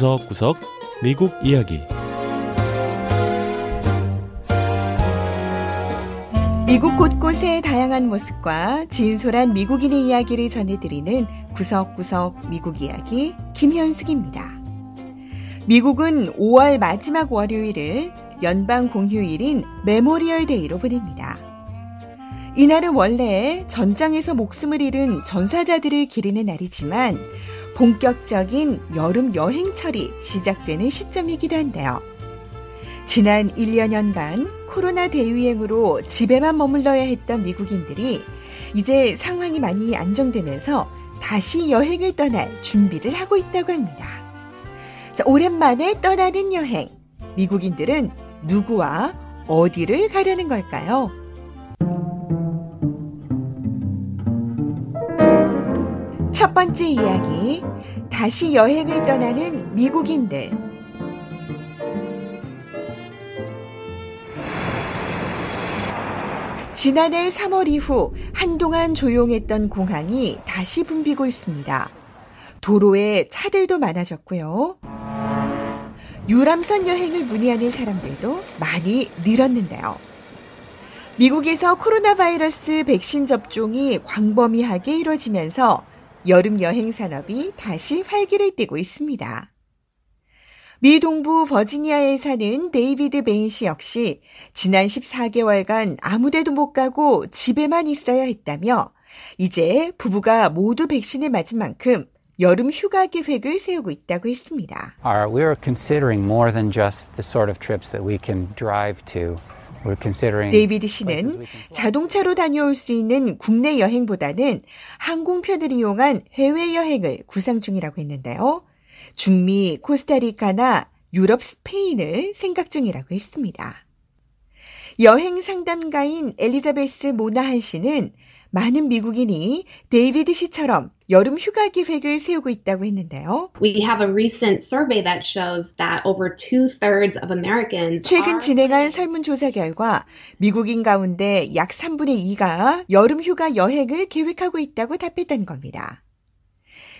구석구석 미국 이야기 미국 곳곳의 다양한 모습과 진솔한 미국인의 이야기를 전해드리는 구석구석 미국 이야기 김현숙입니다. 미국은 5월 마지막 월요일을 연방 공휴일인 메모리얼 데이로 보냅니다. 이날은 원래 전장에서 목숨을 잃은 전사자들을 기리는 날이지만 본격적인 여름 여행철이 시작되는 시점이기도 한데요. 지난 1여 년간 코로나 대유행으로 집에만 머물러야 했던 미국인들이 이제 상황이 많이 안정되면서 다시 여행을 떠날 준비를 하고 있다고 합니다. 자, 오랜만에 떠나는 여행. 미국인들은 누구와 어디를 가려는 걸까요? 첫 번째 이야기. 다시 여행을 떠나는 미국인들. 지난해 3월 이후 한동안 조용했던 공항이 다시 붐비고 있습니다. 도로에 차들도 많아졌고요. 유람선 여행을 문의하는 사람들도 많이 늘었는데요. 미국에서 코로나 바이러스 백신 접종이 광범위하게 이루어지면서 여름 여행 산업이 다시 활기를 띠고 있습니다. 미 동부 버지니아에 사는 데이비드 베인 씨 역시 지난 14개월간 아무데도 못 가고 집에만 있어야 했다며 이제 부부가 모두 백신을 맞은 만큼 여름 휴가 계획을 세우고 있다고 했습니다. 데이비드 씨는 자동차로 다녀올 수 있는 국내 여행보다는 항공편을 이용한 해외 여행을 구상 중이라고 했는데요. 중미 코스타리카나 유럽 스페인을 생각 중이라고 했습니다. 여행 상담가인 엘리자베스 모나한 씨는 많은 미국인이 데이비드 씨처럼 여름 휴가 계획을 세우고 있다고 했는데요. We have a recent survey that shows that over two thirds of Americans 최근 진행한 설문조사 결과 미국인 가운데 약 3분의 2가 여름 휴가 여행을 계획하고 있다고 답했다는 겁니다.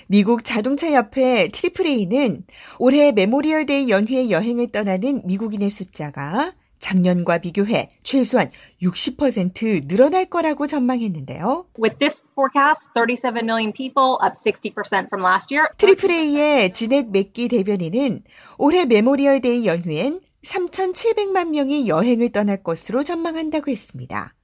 미국 자동차 협회 트리플A는 올해 메모리얼 데이 연휴에 여행을 떠나는 미국인의 숫자가 작년과 비교해 최소한 60% 늘어날 거라고 전망했는데요. With this forecast, 37 million people, up 60% from last year. 트리플A의 지넷 맥기 대변인은 올해 메모리얼 데이 연휴엔 3,700만 명이 여행을 떠날 것으로 전망한다고 했습니다.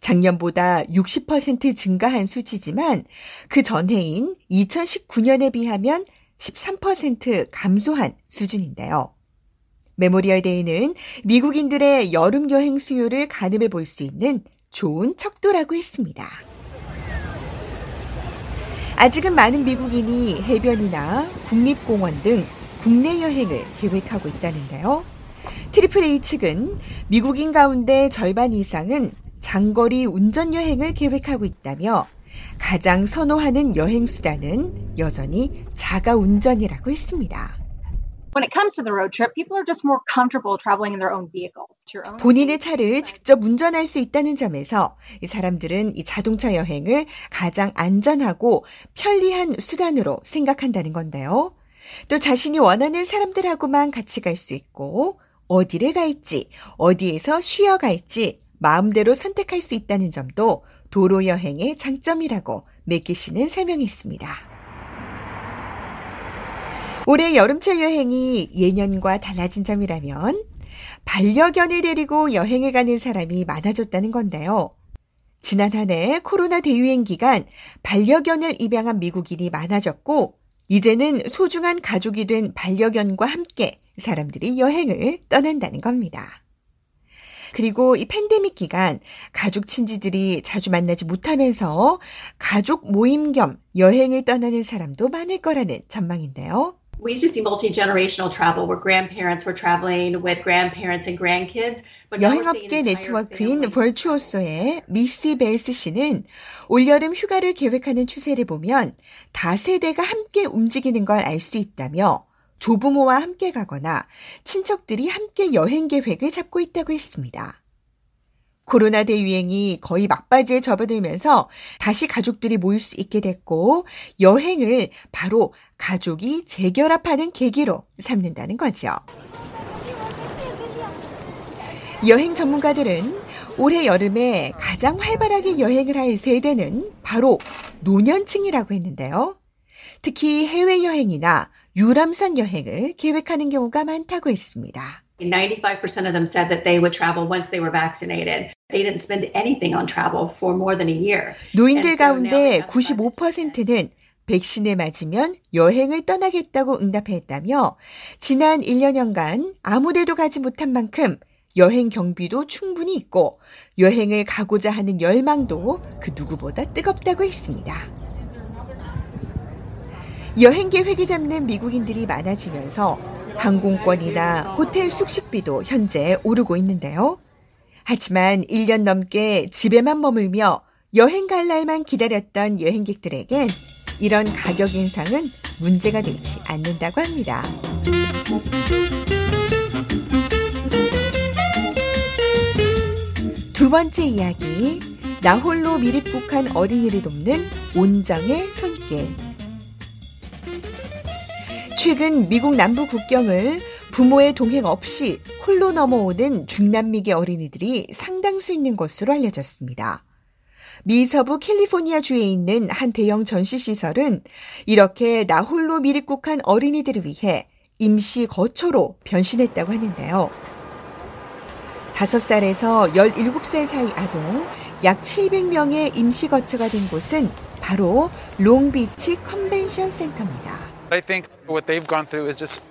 작년보다 60% 증가한 수치지만 그 전해인 2019년에 비하면 13% 감소한 수준인데요. 메모리얼 데이는 미국인들의 여름 여행 수요를 가늠해 볼 수 있는 좋은 척도라고 했습니다. 아직은 많은 미국인이 해변이나 국립공원 등 국내 여행을 계획하고 있다는데요. 트리플 A 측은 미국인 가운데 절반 이상은 장거리 운전 여행을 계획하고 있다며 가장 선호하는 여행 수단은 여전히 자가 운전이라고 했습니다. When it comes to the road trip, people are just more comfortable traveling in their own vehicles. Own 본인의 차를 직접 운전할 수 있다는 점에서 이 사람들은 이 자동차 여행을 가장 안전하고 편리한 수단으로 생각한다는 건데요. 또 자신이 원하는 사람들하고만 같이 갈 수 있고 어디를 갈지, 어디에서 쉬어 갈지 마음대로 선택할 수 있다는 점도 도로 여행의 장점이라고 맥기 씨는 설명했습니다. 올해 여름철 여행이 예년과 달라진 점이라면 반려견을 데리고 여행을 가는 사람이 많아졌다는 건데요. 지난 한 해 코로나 대유행 기간 반려견을 입양한 미국인이 많아졌고 이제는 소중한 가족이 된 반려견과 함께 사람들이 여행을 떠난다는 겁니다. 그리고 이 팬데믹 기간 가족 친지들이 자주 만나지 못하면서 가족 모임 겸 여행을 떠나는 사람도 많을 거라는 전망인데요. We used to see multi-generational travel where grandparents were traveling with grandparents and grandkids. 여행업계 네트워크인. 벌추어소의 미시 벨스 씨는 올여름 휴가를 계획하는 추세를 보면 다세대가 함께 움직이는 걸 알 수 있다며 조부모와 함께 가거나 친척들이 함께 여행 계획을 잡고 있다고 했습니다. 코로나 대유행이 거의 막바지에 접어들면서 다시 가족들이 모일 수 있게 됐고 여행을 바로 가족이 재결합하는 계기로 삼는다는 거죠. 여행 전문가들은 올해 여름에 가장 활발하게 여행을 할 세대는 바로 노년층이라고 했는데요. 특히 해외여행이나 유람선 여행을 계획하는 경우가 많다고 했습니다. 95% of them said that they would travel once they were vaccinated. They didn't spend anything on travel for more than a year. 노인들 가운데 they have budget to spend. 95%는 백신을 맞으면 여행을 떠나겠다고 응답했다며 지난 1년여간 아무데도 가지 못한 만큼 여행 경비도 충분히 있고 여행을 가고자 하는 열망도 그 누구보다 뜨겁다고 했습니다. 여행 계획을 잡는 미국인들이 많아지면서 항공권이나 호텔 숙식비도 현재 오르고 있는데요. 하지만 1년 넘게 집에만 머물며 여행 갈 날만 기다렸던 여행객들에겐 이런 가격 인상은 문제가 되지 않는다고 합니다. 두 번째 이야기. 나홀로 미립국한 어린이를 돕는 온정의 손길. 최근 미국 남부 국경을 부모의 동행 없이 홀로 넘어오는 중남미계 어린이들이 상당수 있는 것으로 알려졌습니다. 미 서부 캘리포니아 주에 있는 한 대형 전시시설은 이렇게 나홀로 밀입국한 어린이들을 위해 임시 거처로 변신했다고 하는데요. 5살에서 17살 사이 아동 약 700명의 임시 거처가 된 곳은 바로 롱비치 컨벤션 센터입니다. I think what they've gone through is just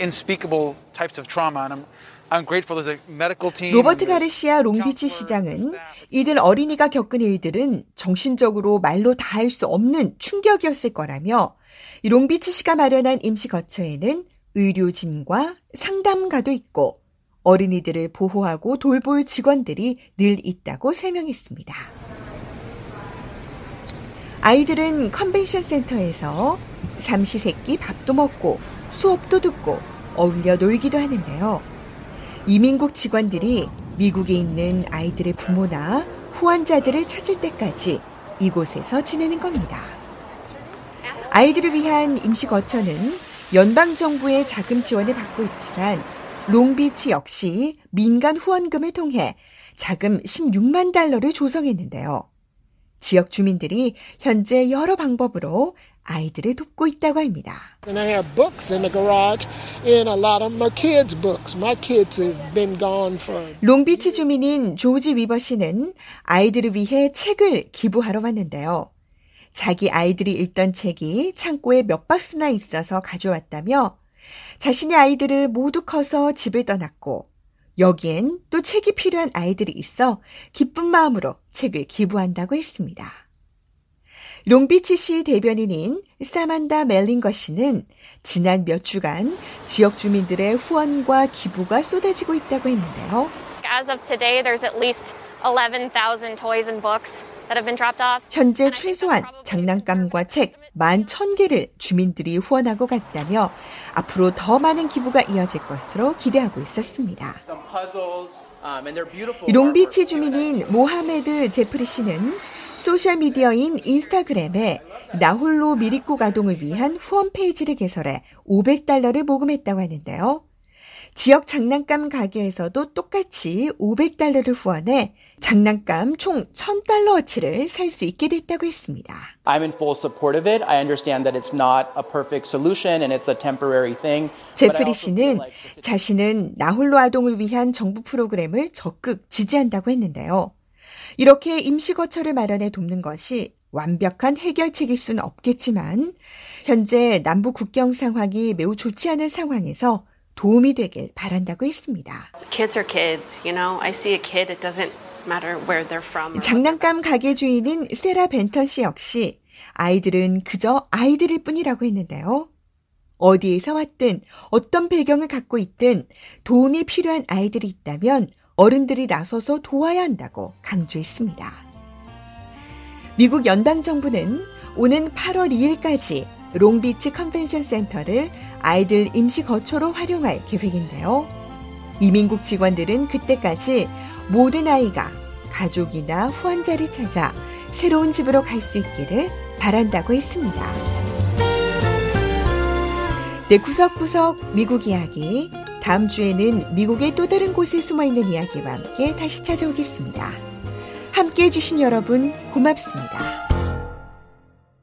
unspeakable types of trauma, and I'm I'm grateful there's a medical team. 로버트 가르시아 롱비치 시장은. 이들 어린이가 겪은 일들은 정신적으로 말로 다 할 수 없는 충격이었을 거라며 이 롱비치 시가 마련한 임시 거처에는 의료진과 상담가도 있고 어린이들을 보호하고 돌볼 직원들이 늘 있다고 설명했습니다. 아이들은 컨벤션 센터에서 삼시세끼 밥도 먹고 수업도 듣고 어울려 놀기도 하는데요. 이민국 직원들이 미국에 있는 아이들의 부모나 후원자들을 찾을 때까지 이곳에서 지내는 겁니다. 아이들을 위한 임시 거처는 연방정부의 자금 지원을 받고 있지만 롱비치 역시 민간 후원금을 통해 자금 16만 달러를 조성했는데요. 지역 주민들이 현재 여러 방법으로 아이들을 돕고 있다고 합니다. And I have books in the garage, and a lot of are kids' books. My kids have been gone for 롱비치 주민인 조지 위버 씨는 아이들을 위해 책을 기부하러 왔는데요. 자기 아이들이 읽던 책이 창고에 몇 박스나 있어서 가져왔다며 자신의 아이들을 모두 커서 집을 떠났고 여기엔 또 책이 필요한 아이들이 있어 기쁜 마음으로 책을 기부한다고 했습니다. 롱비치 시 대변인인 사만다 멜링거 씨는 지난 몇 주간 지역 주민들의 후원과 기부가 쏟아지고 있다고 했는데요. As of today, there's at least 11,000 toys and books that have been dropped off. 현재 최소한 장난감과 책 만 천 개를 주민들이 후원하고 갔다며 앞으로 더 많은 기부가 이어질 것으로 기대하고 있었습니다. um, 롱비치 주민인 모하메드 제프리 씨는 소셜미디어인 인스타그램에 나홀로 미립국 아동을 위한 후원 페이지를 개설해 500달러를 모금했다고 하는데요. 지역 장난감 가게에서도 똑같이 500달러를 후원해 장난감 총 1000달러어치를 살 수 있게 됐다고 했습니다. I'm in full support of it. I understand that it's not a perfect solution and it's a temporary thing. 제프리 씨는 자신은 나홀로 아동을 위한 정부 프로그램을 적극 지지한다고 했는데요. 이렇게 임시 거처를 마련해 돕는 것이 완벽한 해결책일 수는 없겠지만 현재 남부 국경 상황이 매우 좋지 않은 상황에서 도움이 되길 바란다고 했습니다. kids are kids, you know. I see a kid, it doesn't matter where they're from. 장난감 가게 주인인 세라 벤턴 씨 역시 아이들은 그저 아이들일 뿐이라고 했는데요. 어디에서 왔든 어떤 배경을 갖고 있든 도움이 필요한 아이들이 있다면 어른들이 나서서 도와야 한다고 강조했습니다. 미국 연방 정부는 오는 8월 2일까지 롱비치 컨벤션 센터를 아이들 임시 거처로 활용할 계획인데요. 이민국 직원들은 그때까지 모든 아이가 가족이나 후원자를 찾아 새로운 집으로 갈 수 있기를 바란다고 했습니다. 네, 구석구석 미국 이야기. 다음 주에는 미국의 또 다른 곳에 숨어 있는 이야기와 함께 다시 찾아오겠습니다. 함께 해주신 여러분 고맙습니다.